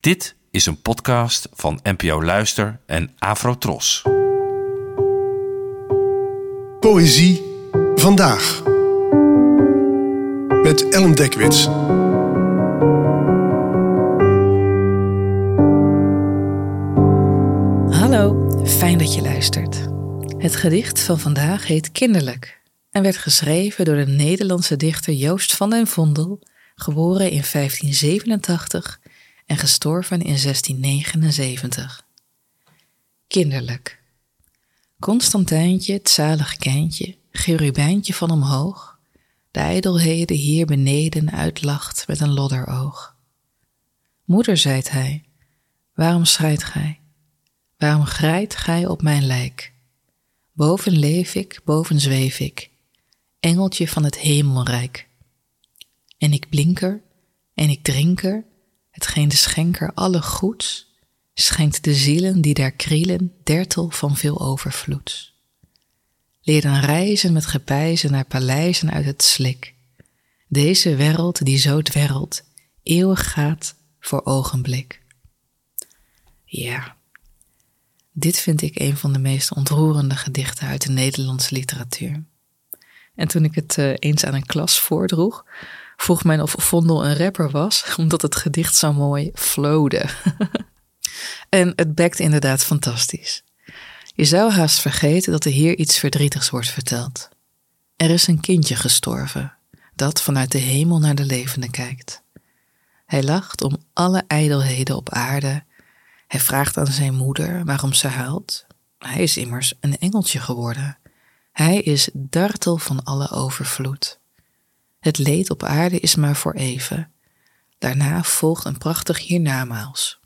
Dit is een podcast van NPO Luister en Afrotros. Poëzie vandaag. Met Ellen Dekwits. Hallo, fijn dat je luistert. Het gedicht van vandaag heet Kinderlijk en werd geschreven door de Nederlandse dichter Joost van den Vondel, geboren in 1587 en gestorven in 1679. Kinderlijk. Constantijntje, het zalig kindje, gerubijntje van omhoog, de ijdelheden hier beneden uitlacht met een lodderoog. Moeder, zijt hij, waarom schreit gij? Waarom grijt gij op mijn lijk? Boven leef ik, boven zweef ik, engeltje van het hemelrijk. En ik blinker, en ik drinker, hetgeen de schenker alle goeds, schenkt de zielen die daar krielen dertel van veel overvloeds. Leer dan reizen met gepijzen naar paleizen uit het slik. Deze wereld die zo dwerrelt, eeuwig gaat voor ogenblik. Ja, dit vind ik een van de meest ontroerende gedichten uit de Nederlandse literatuur. En toen ik het uh, eens aan een klas voordroeg, vroeg men of Vondel een rapper was, omdat het gedicht zo mooi flowde. en het bekt inderdaad fantastisch. Je zou haast vergeten dat er hier iets verdrietigs wordt verteld. Er is een kindje gestorven, dat vanuit de hemel naar de levende kijkt. Hij lacht om alle ijdelheden op aarde. Hij vraagt aan zijn moeder waarom ze huilt. Hij is immers een engeltje geworden. Hij is dartel van alle overvloed. Het leed op aarde is maar voor even. Daarna volgt een prachtig hiernamaals.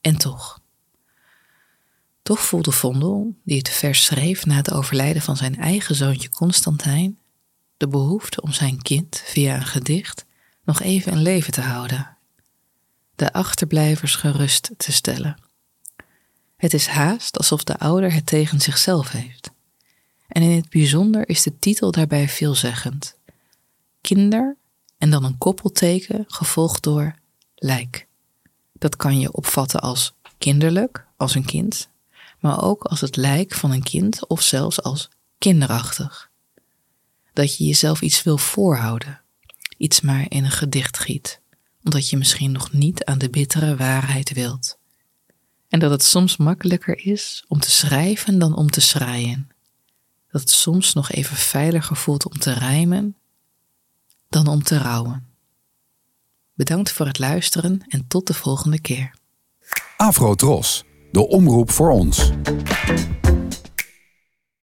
En toch. Toch voelde Vondel, die het vers schreef na het overlijden van zijn eigen zoontje Constantijn, de behoefte om zijn kind via een gedicht nog even in leven te houden. De achterblijvers gerust te stellen. Het is haast alsof de ouder het tegen zichzelf heeft. En in het bijzonder is de titel daarbij veelzeggend kinder en dan een koppelteken gevolgd door lijk. Dat kan je opvatten als kinderlijk, als een kind, maar ook als het lijk van een kind of zelfs als kinderachtig. Dat je jezelf iets wil voorhouden, iets maar in een gedicht giet, omdat je misschien nog niet aan de bittere waarheid wilt. En dat het soms makkelijker is om te schrijven dan om te schreien. Dat het soms nog even veiliger voelt om te rijmen dan om te rouwen. Bedankt voor het luisteren en tot de volgende keer. Afro Tros, de omroep voor ons.